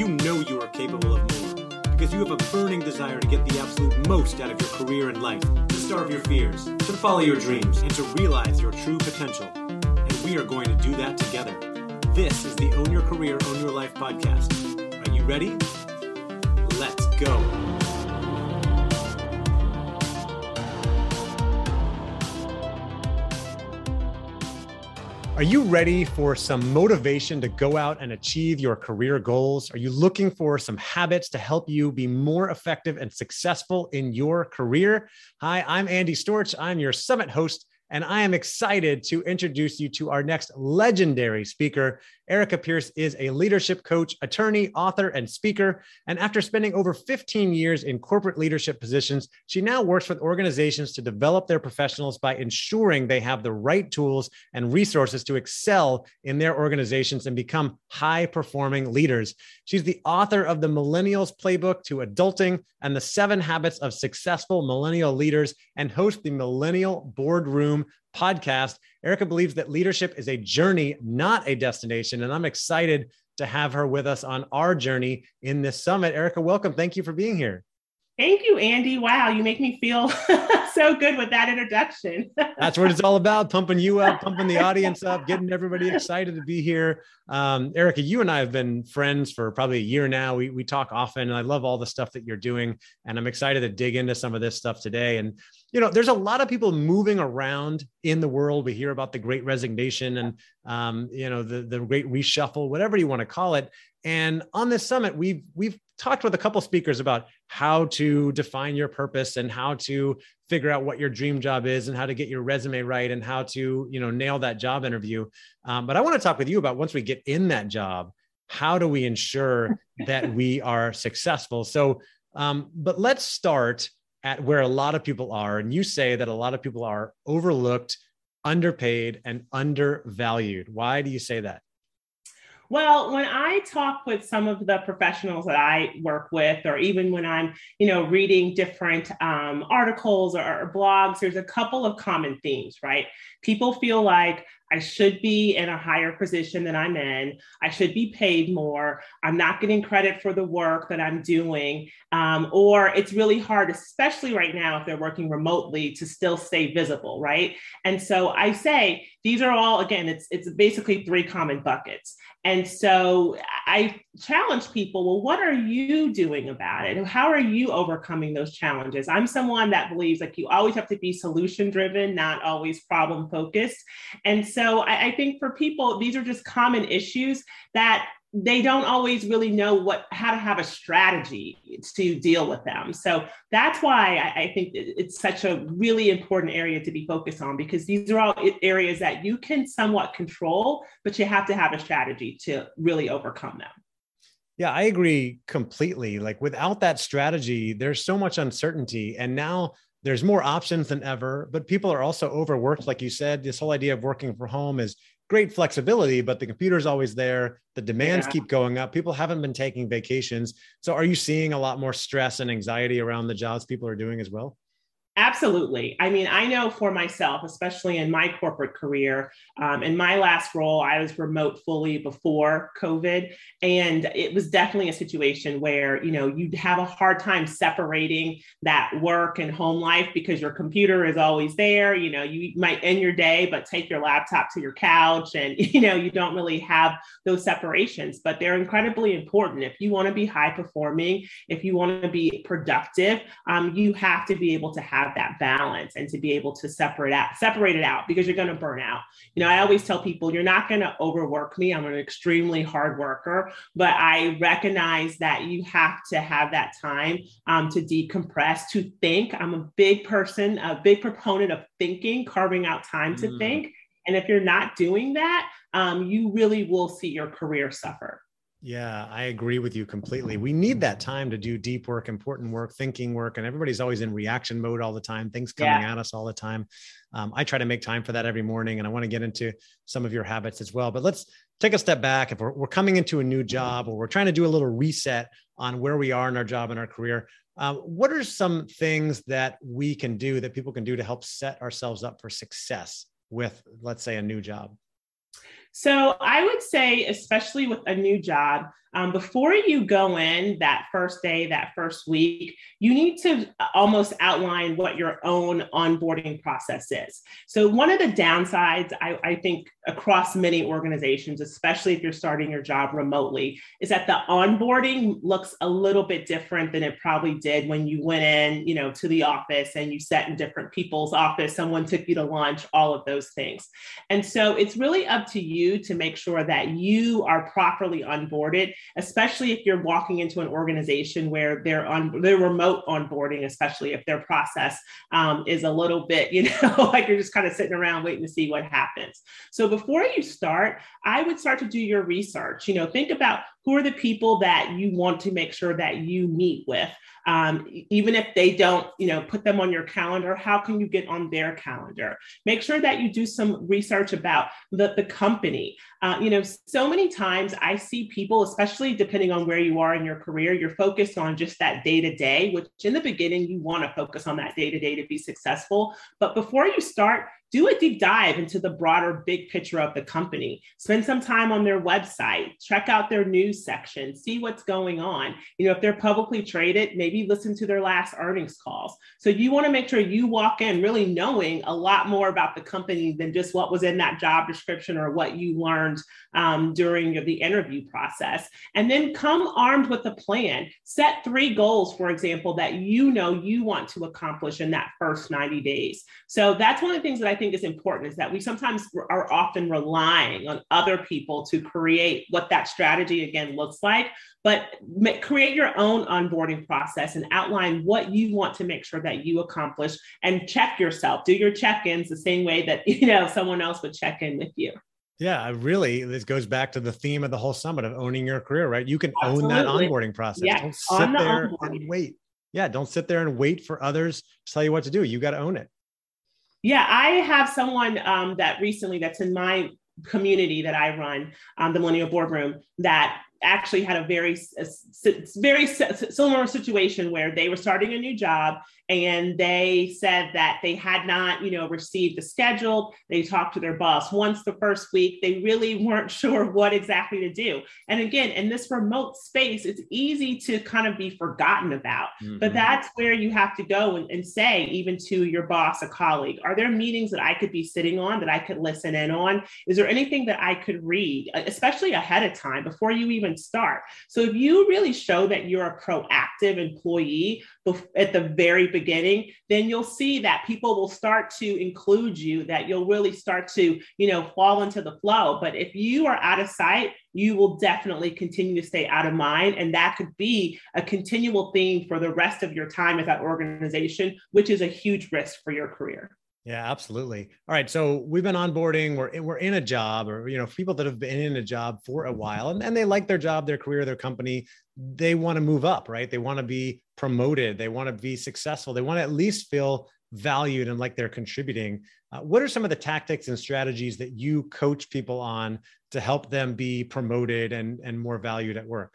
you know you are capable of more because you have a burning desire to get the absolute most out of your career and life, to starve your fears, to follow your dreams, and to realize your true potential. And we are going to do that together. This is the Own Your Career, Own Your Life podcast. Are you ready? Let's go. Are you ready for some motivation to go out and achieve your career goals? Are you looking for some habits to help you be more effective and successful in your career? Hi, I'm Andy Storch. I'm your summit host and I am excited to introduce you to our next legendary speaker. Arika Pierce is a leadership coach, attorney, author, and speaker. And after spending over 15 years in corporate leadership positions, she now works with organizations to develop their professionals by ensuring they have the right tools and resources to excel in their organizations and become high performing leaders. She's the author of the Millennials Playbook to Adulting and the Seven Habits of Successful Millennial Leaders and hosts the Millennial Boardroom podcast. Arika believes that leadership is a journey, not a destination. And I'm excited to have her with us on our journey in this summit. Arika, welcome. Thank you for being here. Thank you, Andy. Wow, you make me feel so good with that introduction. That's what it's all about pumping you up, pumping the audience up, getting everybody excited to be here. Um, Arika, you and I have been friends for probably a year now. We, we talk often, and I love all the stuff that you're doing. And I'm excited to dig into some of this stuff today. And you know, there's a lot of people moving around in the world. We hear about the great resignation and, um, you know, the, the great reshuffle, whatever you want to call it. And on this summit, we've, we've talked with a couple speakers about how to define your purpose and how to figure out what your dream job is and how to get your resume right and how to, you know, nail that job interview. Um, but I want to talk with you about once we get in that job, how do we ensure that we are successful? So, um, but let's start at where a lot of people are. And you say that a lot of people are overlooked, underpaid, and undervalued. Why do you say that? Well, when I talk with some of the professionals that I work with, or even when I'm, you know, reading different um, articles or, or blogs, there's a couple of common themes, right? People feel like I should be in a higher position than I'm in. I should be paid more. I'm not getting credit for the work that I'm doing. Um, or it's really hard, especially right now if they're working remotely, to still stay visible, right? And so I say these are all again, it's it's basically three common buckets. And so I challenge people well, what are you doing about it? How are you overcoming those challenges? I'm someone that believes like you always have to be solution driven, not always problem focused. And so I, I think for people, these are just common issues that they don't always really know what how to have a strategy to deal with them so that's why I, I, think it's such a really important area to be focused on because these are all areas that you can somewhat control but you have to have a strategy to really overcome them yeah i agree completely like without that strategy there's so much uncertainty and now there's more options than ever but people are also overworked like you said this whole idea of working from home is great flexibility, but the computer's always there. The demands yeah. keep going up. People haven't been taking vacations. So are you seeing a lot more stress and anxiety around the jobs people are doing as well? Absolutely. I mean, I know for myself, especially in my corporate career, um, in my last role, I was remote fully before COVID. And it was definitely a situation where, you know, you'd have a hard time separating that work and home life because your computer is always there. You know, you might end your day, but take your laptop to your couch and, you know, you don't really have those separations, but they're incredibly important. If you want to be high performing, if you want to be productive, um, you have to be able to have have that balance and to be able to separate out, separate it out because you're going to burn out. You know, I always tell people you're not going to overwork me. I'm an extremely hard worker, but I recognize that you have to have that time um, to decompress, to think. I'm a big person, a big proponent of thinking, carving out time to mm. think. And if you're not doing that, um, you really will see your career suffer. Yeah, I agree with you completely. We need that time to do deep work, important work, thinking work, and everybody's always in reaction mode all the time, things coming yeah. at us all the time. Um, I try to make time for that every morning, and I want to get into some of your habits as well. But let's take a step back. If we're, we're coming into a new job or we're trying to do a little reset on where we are in our job and our career, um, what are some things that we can do that people can do to help set ourselves up for success with, let's say, a new job? So I would say, especially with a new job, um, before you go in that first day, that first week, you need to almost outline what your own onboarding process is. So, one of the downsides, I, I think, across many organizations, especially if you're starting your job remotely, is that the onboarding looks a little bit different than it probably did when you went in, you know, to the office and you sat in different people's office, someone took you to lunch, all of those things. And so it's really up to you to make sure that you are properly onboarded, especially if you're walking into an organization where they're on they're remote onboarding, especially if their process um, is a little bit, you know, like you're just kind of sitting around waiting to see what happens. So before you start, I would start to do your research. You know, think about who are the people that you want to make sure that you meet with? Um, even if they don't you know put them on your calendar how can you get on their calendar? Make sure that you do some research about the, the company. Uh, you know so many times i see people especially depending on where you are in your career you're focused on just that day to day which in the beginning you want to focus on that day to day to be successful. But before you start do a deep dive into the broader big picture of the company. Spend some time on their website, check out their news section, see what's going on. You know, if they're publicly traded, maybe listen to their last earnings calls. So you want to make sure you walk in really knowing a lot more about the company than just what was in that job description or what you learned um, during the interview process. And then come armed with a plan. Set three goals, for example, that you know you want to accomplish in that first 90 days. So that's one of the things that I think is important is that we sometimes are often relying on other people to create what that strategy again looks like but make, create your own onboarding process and outline what you want to make sure that you accomplish and check yourself do your check-ins the same way that you know someone else would check in with you yeah, really, this goes back to the theme of the whole summit of owning your career, right? You can Absolutely. own that onboarding process. Yeah, don't sit the there and wait. Yeah, don't sit there and wait for others to tell you what to do. You got to own it. Yeah, I have someone um, that recently that's in my community that I run, um, the Millennial Boardroom, that actually had a very a, very similar situation where they were starting a new job and they said that they had not you know received the schedule. They talked to their boss. Once the first week they really weren't sure what exactly to do. And again in this remote space it's easy to kind of be forgotten about mm-hmm. but that's where you have to go and, and say even to your boss a colleague are there meetings that i could be sitting on that i could listen in on? Is there anything that i could read especially ahead of time before you even start so if you really show that you're a proactive employee at the very beginning, then you'll see that people will start to include you, that you'll really start to, you know, fall into the flow. But if you are out of sight, you will definitely continue to stay out of mind. And that could be a continual theme for the rest of your time at that organization, which is a huge risk for your career. Yeah, absolutely. All right. So we've been onboarding, we're, we're in a job or, you know, people that have been in a job for a while and, and they like their job, their career, their company, they want to move up, right? They want to be promoted. They want to be successful. They want to at least feel valued and like they're contributing. Uh, what are some of the tactics and strategies that you coach people on to help them be promoted and, and more valued at work?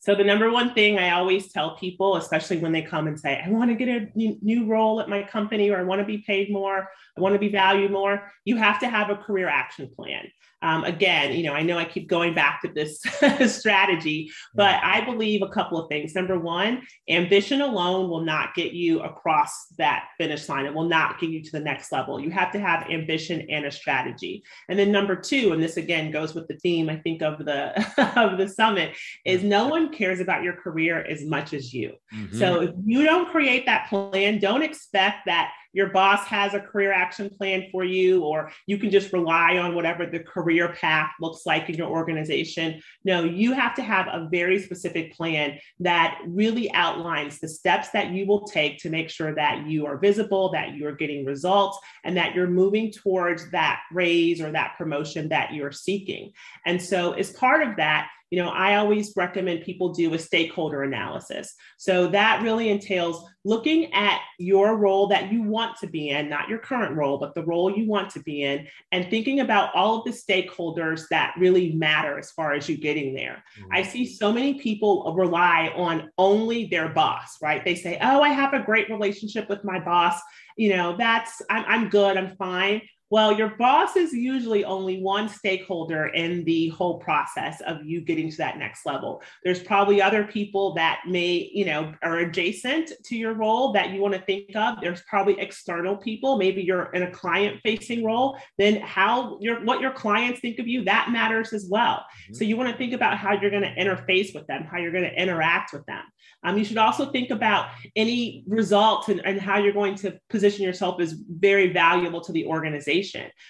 So the number one thing I always tell people, especially when they come and say, I want to get a new role at my company or I want to be paid more, I want to be valued more, you have to have a career action plan. Um, again, you know, I know I keep going back to this strategy, but I believe a couple of things. Number one, ambition alone will not get you across that finish line. It will not get you to the next level. You have to have ambition and a strategy. And then number two, and this again goes with the theme I think of the of the summit, is no one cares about your career as much as you. Mm-hmm. So if you don't create that plan, don't expect that your boss has a career action plan for you, or you can just rely on whatever the career path looks like in your organization. No, you have to have a very specific plan that really outlines the steps that you will take to make sure that you are visible, that you are getting results, and that you're moving towards that raise or that promotion that you're seeking. And so, as part of that, you know, I always recommend people do a stakeholder analysis. So that really entails looking at your role that you want to be in, not your current role, but the role you want to be in, and thinking about all of the stakeholders that really matter as far as you getting there. Mm-hmm. I see so many people rely on only their boss, right? They say, Oh, I have a great relationship with my boss. You know, that's, I'm, I'm good, I'm fine Well, your boss is usually only one stakeholder in the whole process of you getting to that next level. There's probably other people that may, you know, are adjacent to your role that you want to think of. There's probably external people. Maybe you're in a client facing role. Then how your what your clients think of you, that matters as well. Mm-hmm. So you want to think about how you're going to interface with them, how you're going to interact with them. Um, you should also think about any results and, and how you're going to position yourself as very valuable to the organization.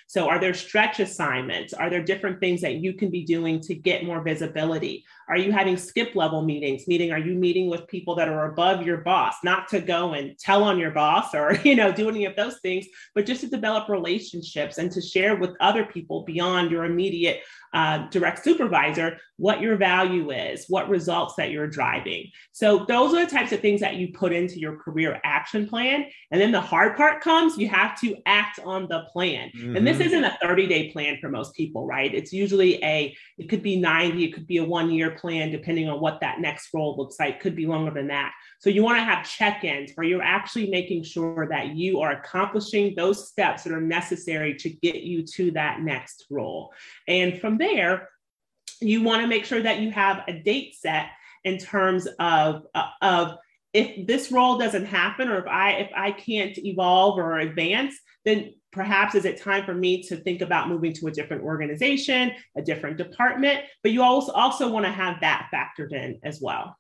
So, are there stretch assignments? Are there different things that you can be doing to get more visibility? Are you having skip level meetings? Meaning, are you meeting with people that are above your boss, not to go and tell on your boss or you know do any of those things, but just to develop relationships and to share with other people beyond your immediate uh, direct supervisor what your value is, what results that you're driving. So those are the types of things that you put into your career action plan. And then the hard part comes, you have to act on the plan. Mm-hmm. And this mm-hmm. isn't a 30 day plan for most people, right? It's usually a, it could be 90, it could be a one year plan, depending on what that next role looks like, could be longer than that. So you want to have check-ins where you're actually making sure that you are accomplishing those steps that are necessary to get you to that next role. And from there, you want to make sure that you have a date set in terms of, uh, of if this role doesn't happen or if I if I can't evolve or advance, then perhaps is it time for me to think about moving to a different organization, a different department? But you also also want to have that factored in as well.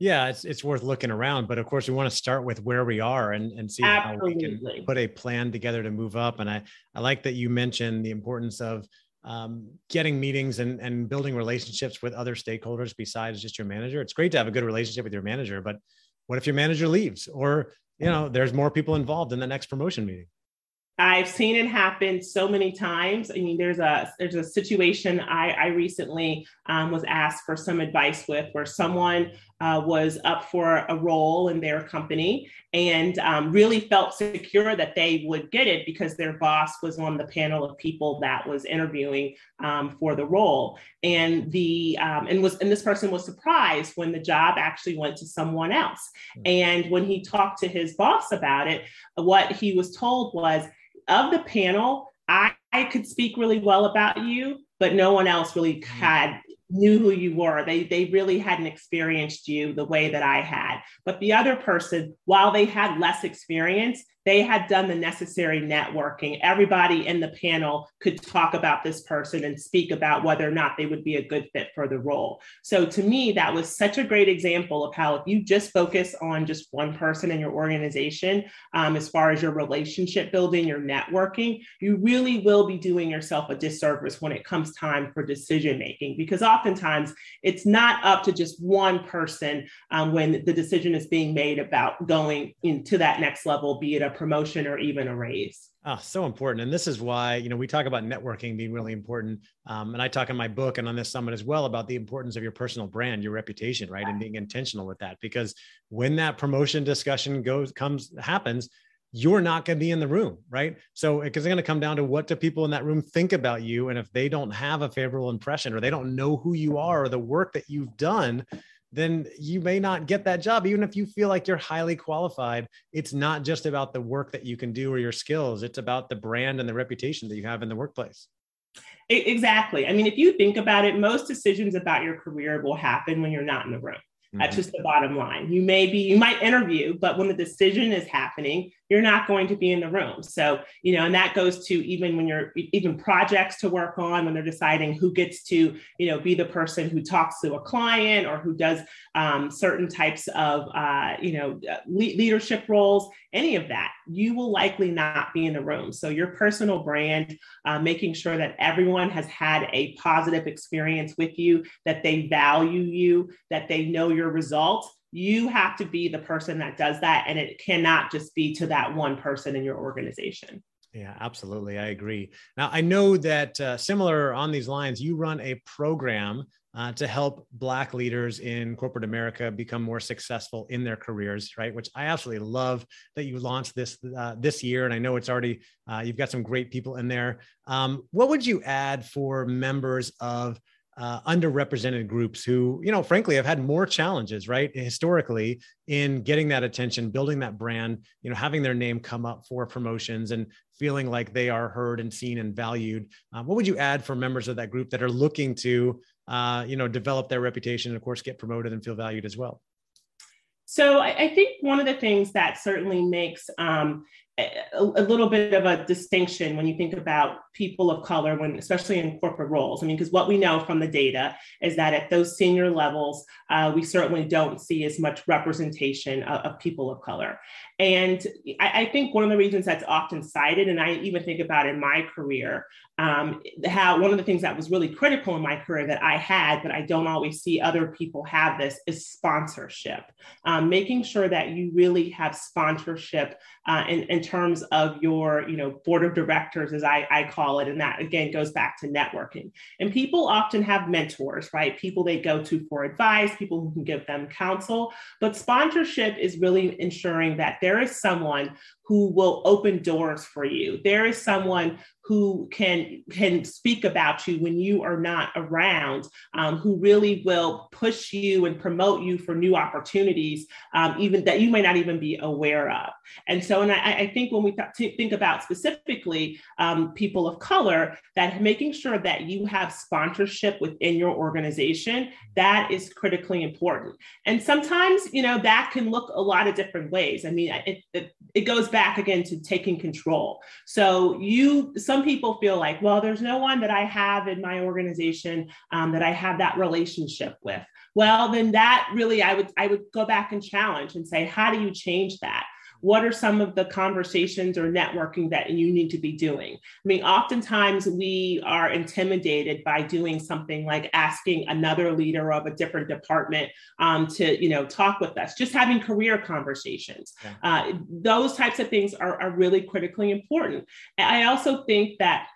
Yeah, it's it's worth looking around, but of course we want to start with where we are and, and see Absolutely. how we can put a plan together to move up. And I I like that you mentioned the importance of um, getting meetings and, and building relationships with other stakeholders besides just your manager. It's great to have a good relationship with your manager, but what if your manager leaves or you know there's more people involved in the next promotion meeting? I've seen it happen so many times. I mean, there's a there's a situation I, I recently um, was asked for some advice with, where someone uh, was up for a role in their company and um, really felt secure that they would get it because their boss was on the panel of people that was interviewing um, for the role, and the um, and was and this person was surprised when the job actually went to someone else. Hmm. And when he talked to his boss about it, what he was told was of the panel, I, I could speak really well about you, but no one else really mm-hmm. had knew who you were. They they really hadn't experienced you the way that I had. But the other person, while they had less experience, they had done the necessary networking. Everybody in the panel could talk about this person and speak about whether or not they would be a good fit for the role. So to me, that was such a great example of how if you just focus on just one person in your organization, um, as far as your relationship building, your networking, you really will be doing yourself a disservice when it comes time for decision making, because oftentimes it's not up to just one person um, when the decision is being made about going into that next level, be it a promotion or even a raise. Oh, so important. And this is why, you know, we talk about networking being really important. Um, and I talk in my book and on this summit as well about the importance of your personal brand, your reputation, right? And being intentional with that. Because when that promotion discussion goes, comes, happens, you're not going to be in the room, right? So, because it's going to come down to what do people in that room think about you. And if they don't have a favorable impression or they don't know who you are or the work that you've done, then you may not get that job. Even if you feel like you're highly qualified, it's not just about the work that you can do or your skills, it's about the brand and the reputation that you have in the workplace. Exactly. I mean, if you think about it, most decisions about your career will happen when you're not in the room. That's mm-hmm. just the bottom line. You may be, you might interview, but when the decision is happening, you're not going to be in the room. So, you know, and that goes to even when you're even projects to work on when they're deciding who gets to, you know, be the person who talks to a client or who does um, certain types of, uh, you know, uh, le- leadership roles, any of that, you will likely not be in the room. So, your personal brand, uh, making sure that everyone has had a positive experience with you, that they value you, that they know your results you have to be the person that does that and it cannot just be to that one person in your organization. Yeah absolutely. I agree. Now i know that uh, similar on these lines you run a program uh, to help black leaders in corporate america become more successful in their careers right? Which i absolutely love that you launched this uh, this year and i know it's already uh, you've got some great people in there. Um, what would you add for members of uh, underrepresented groups who, you know, frankly, have had more challenges, right, historically, in getting that attention, building that brand, you know, having their name come up for promotions, and feeling like they are heard and seen and valued. Uh, what would you add for members of that group that are looking to, uh, you know, develop their reputation and of course get promoted and feel valued as well? So I, I think one of the things that certainly makes um, a, little bit of a distinction when you think about people of color when especially in corporate roles. I mean because what we know from the data is that at those senior levels uh, we certainly don't see as much representation of, of people of color. And I, I, think one of the reasons that's often cited and i even think about in my career um, how one of the things that was really critical in my career that i had but i don't always see other people have this is sponsorship. Um, making sure that you really have sponsorship uh, in terms of your you know board of directors as I, I call call it. And that again goes back to networking. And people often have mentors, right? People they go to for advice, people who can give them counsel. But sponsorship is really ensuring that there is someone who will open doors for you. There is someone who can can speak about you when you are not around, um, who really will push you and promote you for new opportunities, um, even that you may not even be aware of. And so, and I, I think when we th- think about specifically um, people of color, that making sure that you have sponsorship within your organization, that is critically important. And sometimes, you know, that can look a lot of different ways. I mean, it, it, it goes back again to taking control. So you, some people feel like, well, there's no one that I have in my organization um, that I have that relationship with. Well, then that really, I would, I would go back and challenge and say, how do you change that? What are some of the conversations or networking that you need to be doing? I mean, oftentimes we are intimidated by doing something like asking another leader of a different department um, to, you know, talk with us, just having career conversations. Yeah. Uh, those types of things are, are really critically important. I also think that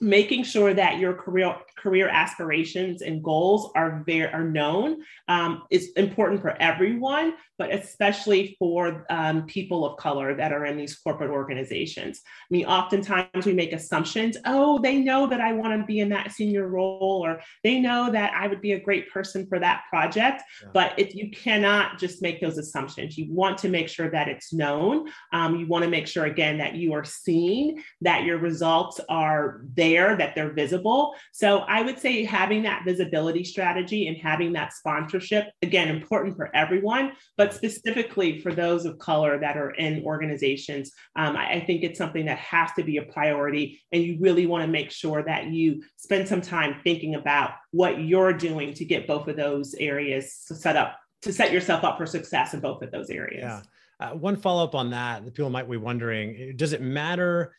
making sure that your career career aspirations and goals are very are known um, is important for everyone but especially for um, people of color that are in these corporate organizations. I mean oftentimes we make assumptions oh they know that i want to be in that senior role or they know that i would be a great person for that project yeah. but if you cannot just make those assumptions. You want to make sure that it's known. Um, you want to make sure again that you are seen that your results are there that they're visible so I would say having that visibility strategy and having that sponsorship, again, important for everyone, but specifically for those of color that are in organizations, um, I, I think it's something that has to be a priority. And you really want to make sure that you spend some time thinking about what you're doing to get both of those areas set up to set yourself up for success in both of those areas. Yeah. Uh, one follow up on that, the people might be wondering: Does it matter?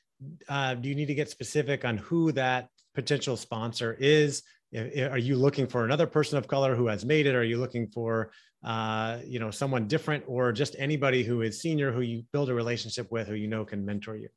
Uh, do you need to get specific on who that potential sponsor is? Are you looking for another person of color who has made it? Are you looking for uh, you know someone different or just anybody who is senior who you build a relationship with who you know can mentor you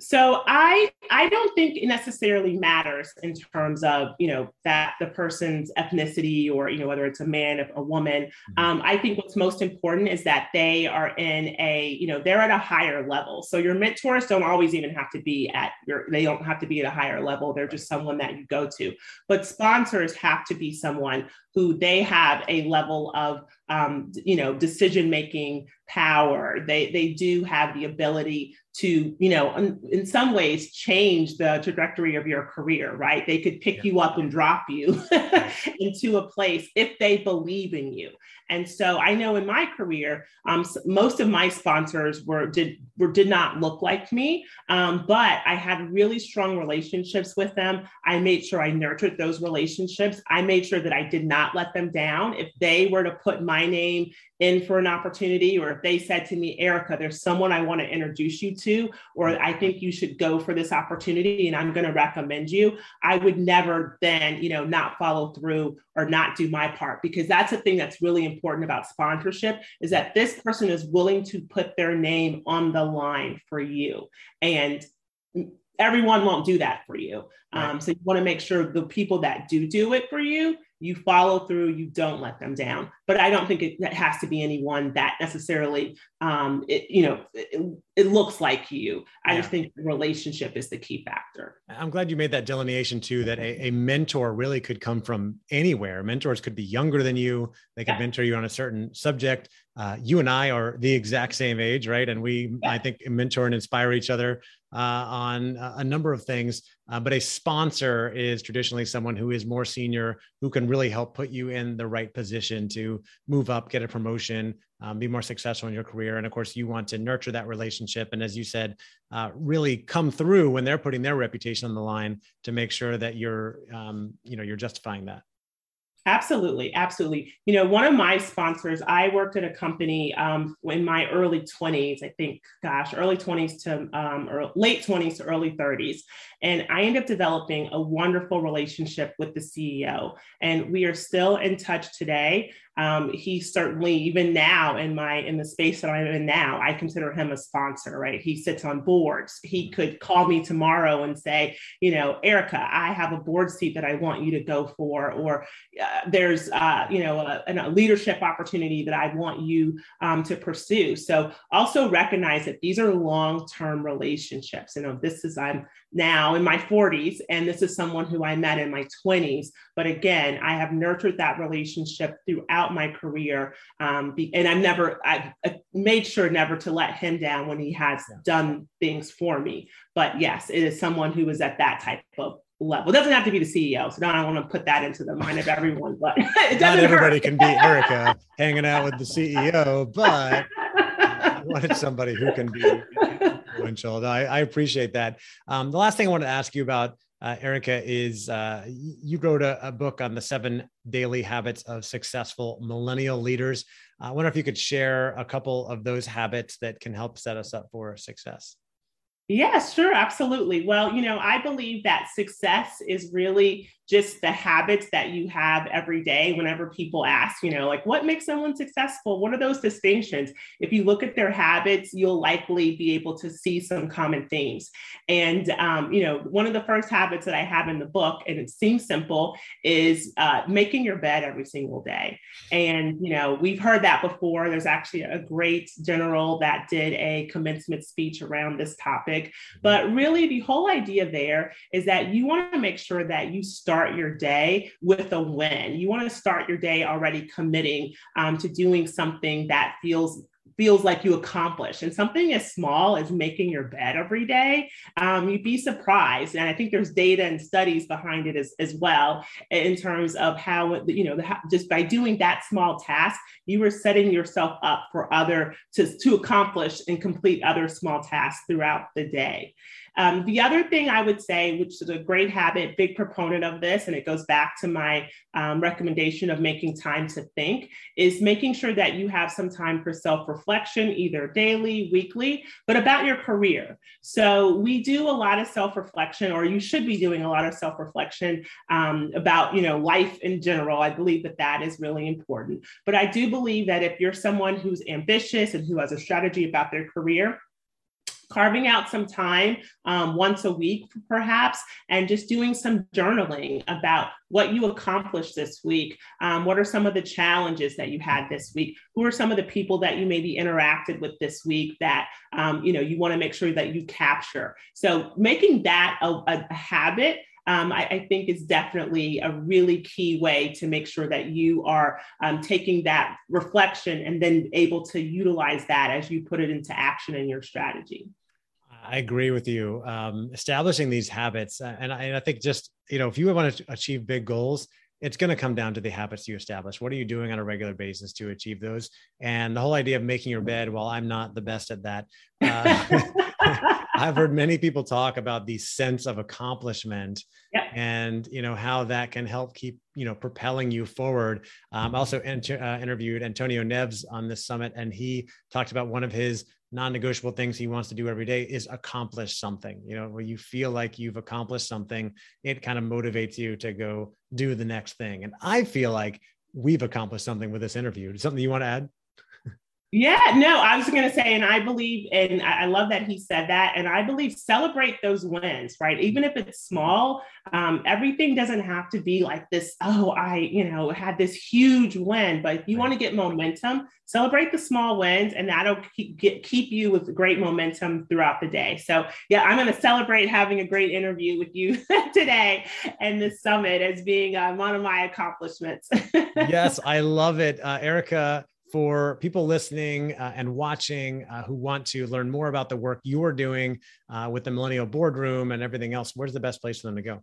so i i don't think it necessarily matters in terms of you know that the person's ethnicity or you know whether it's a man or a woman. Mm-hmm. um, i think what's most important is that they are in a you know they're at a higher level. So your mentors don't always even have to be at your they don't have to be at a higher level. They're just someone that you go to. But sponsors have to be someone who they have a level of um, you know decision making power they they do have the ability to you know in, in, some ways change the trajectory of your career right they could pick yeah. you up and drop you into a place if they believe in you and so I know in my career, um, most of my sponsors were did were did not look like me, um, but I had really strong relationships with them. I made sure I nurtured those relationships. I made sure that I did not let them down. If they were to put my name in for an opportunity, or if they said to me, Arika, there's someone I want to introduce you to, or I think you should go for this opportunity and I'm going to recommend you, I would never then, you know, not follow through or not do my part because that's the thing that's really important about sponsorship is that this person is willing to put their name on the line for you. And everyone won't do that for you. Right. Um, so you want to make sure the people that do do it for you you follow through you don't let them down. But i don't think it, it has to be anyone that necessarily um, it, you know it, it, looks like you. I yeah. just think relationship is the key factor. I'm glad you made that delineation too that a, a mentor really could come from anywhere. Mentors could be younger than you. They could yeah. mentor you on a certain subject. Uh, you and i are the exact same age right? And we yeah. i think mentor and inspire each other uh, on a number of things. Uh, but a sponsor is traditionally someone who is more senior, who can really help put you in the right position to move up, get a promotion, um, be more successful in your career. And of course, you want to nurture that relationship. And as you said, uh, really come through when they're putting their reputation on the line to make sure that you're, um, you know, you're justifying that. Absolutely, absolutely. You know, one of my sponsors, I worked at a company um, in my early 20s, I think, gosh, early 20s to um, or late 20s to early 30s. And I ended up developing a wonderful relationship with the CEO. And we are still in touch today. Um, he certainly, even now in my in the space that I'm in now, I consider him a sponsor, right? He sits on boards. He could call me tomorrow and say, you know, Arika, I have a board seat that I want you to go for, or uh, there's, uh, you know, a, a, leadership opportunity that I want you um, to pursue. So also recognize that these are long-term relationships. You know, this is I'm now in my 40s, and this is someone who I met in my 20s. But again, I have nurtured that relationship throughout my career, um, be, and I've never, I've, made sure never to let him down when he has yeah. done things for me. But yes, it is someone who is at that type of level. It doesn't have to be the CEO. So now I want to put that into the mind of everyone, but not everybody hurt. can be Arika hanging out with the CEO, but I wanted somebody who can be influential. I, I appreciate that. Um, the last thing I want to ask you about, uh, Arika, is uh, you wrote a, a, book on the seven daily habits of successful millennial leaders. I wonder if you could share a couple of those habits that can help set us up for success. Yeah, sure, absolutely. Well, you know, I believe that success is really just the habits that you have every day whenever people ask you know like what makes someone successful? What are those distinctions? If you look at their habits you'll likely be able to see some common themes. And um, you know one of the first habits that i have in the book and it seems simple is uh, making your bed every single day. And you know we've heard that before. There's actually a great general that did a commencement speech around this topic. But really the whole idea there is that you want to make sure that you start start your day with a win. You want to start your day already committing um, to doing something that feels feels like you accomplished. And something as small as making your bed every day, um, you'd be surprised. And I think there's data and studies behind it as, as well in terms of how, you know, the, just by doing that small task, you were setting yourself up for other to, to accomplish and complete other small tasks throughout the day. Um, the other thing I would say, which is a great habit, big proponent of this, and it goes back to my um, recommendation of making time to think, is making sure that you have some time for self reflection, either daily, weekly, but about your career. So we do a lot of self reflection, or you should be doing a lot of self reflection um, about, you know, life in general. I believe that that is really important. But I do believe that if you're someone who's ambitious and who has a strategy about their career, carving out some time um, once a week, perhaps, and just doing some journaling about what you accomplished this week. Um, what are some of the challenges that you had this week? Who are some of the people that you maybe interacted with this week that um, you know you want to make sure that you capture? So making that a, a habit um, I, I, think is definitely a really key way to make sure that you are um, taking that reflection and then able to utilize that as you put it into action in your strategy. I agree with you. Um, establishing these habits, uh, and I, and I think just you know, if you want to achieve big goals, it's going to come down to the habits you establish. What are you doing on a regular basis to achieve those? And the whole idea of making your bed, while I'm not the best at that, uh, I've heard many people talk about the sense of accomplishment yep. and you know how that can help keep you know propelling you forward. Um, also inter- uh, interviewed Antonio Neves on this summit, and he talked about one of his non-negotiable things he wants to do every day is accomplish something you know where you feel like you've accomplished something it kind of motivates you to go do the next thing. And i feel like we've accomplished something with this interview. Something you want to add yeah, no, I was going to say, and I believe, and I love that he said that. And I believe celebrate those wins, right? Even if it's small, um, everything doesn't have to be like this. Oh, I, you know, had this huge win. But if you want to get momentum, celebrate the small wins, and that'll keep, get, keep you with great momentum throughout the day. So, yeah, I'm going to celebrate having a great interview with you today and this summit as being um, one of my accomplishments. yes, I love it. Uh, Arika, for people listening uh, and watching uh, who want to learn more about the work you're doing uh, with the Millennial Boardroom and everything else, where's the best place for them to go?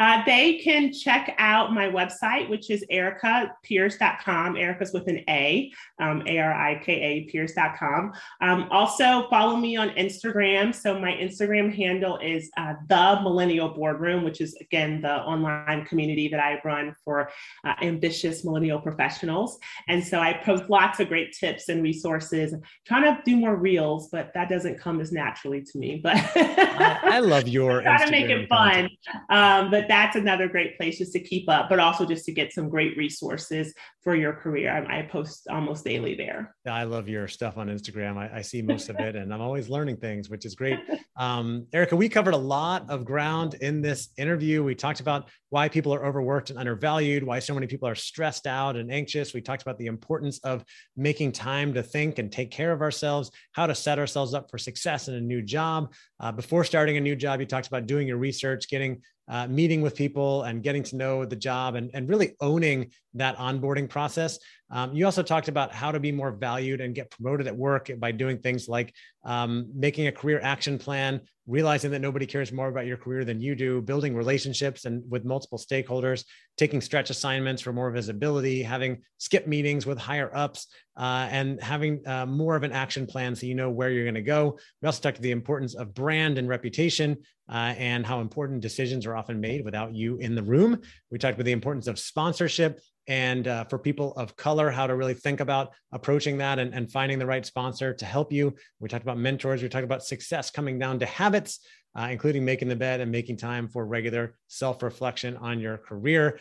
Uh, they can check out my website, which is arikapierce.com. Arika's with an A, um, A R I K A Pierce.com. Um, also, follow me on Instagram. So, my Instagram handle is uh, The Millennial Boardroom, which is, again, the online community that I run for uh, ambitious millennial professionals. And so, I post lots of great tips and resources. I'm trying to do more reels, but that doesn't come as naturally to me. But I, I, love your try to make it fun. Um, but that's another great place just to keep up, but also just to get some great resources for your career. I, I post almost daily there. I love your stuff on Instagram. I, I see most of it and I'm always learning things, which is great. Um, Arika, we covered a lot of ground in this interview. We talked about why people are overworked and undervalued, why so many people are stressed out and anxious. We talked about the importance of making time to think and take care of ourselves, how to set ourselves up for success in a new job. Uh, before starting a new job, you talked about doing your research, getting uh, meeting with people and getting to know the job and, and really owning that onboarding process. Um, you also talked about how to be more valued and get promoted at work by doing things like um, making a career action plan, realizing that nobody cares more about your career than you do, building relationships and with multiple stakeholders, taking stretch assignments for more visibility, having skip meetings with higher ups, uh, and having uh, more of an action plan so you know where you're going to go. We also talked to the importance of brand and reputation uh, and how important decisions are often made without you in the room. We talked about the importance of sponsorship and uh, for people of color, how to really think about approaching that and, and finding the right sponsor to help you. We talked about mentors. We talked about success coming down to habits, uh, including making the bed and making time for regular self reflection on your career.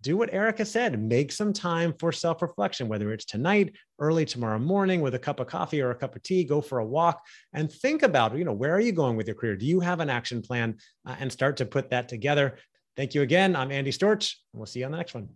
Do what Arika said, make some time for self reflection, whether it's tonight, early tomorrow morning with a cup of coffee or a cup of tea, go for a walk and think about, you know, where are you going with your career? Do you have an action plan uh, and start to put that together? Thank you again. I'm Andy Storch, we'll see you on the next one.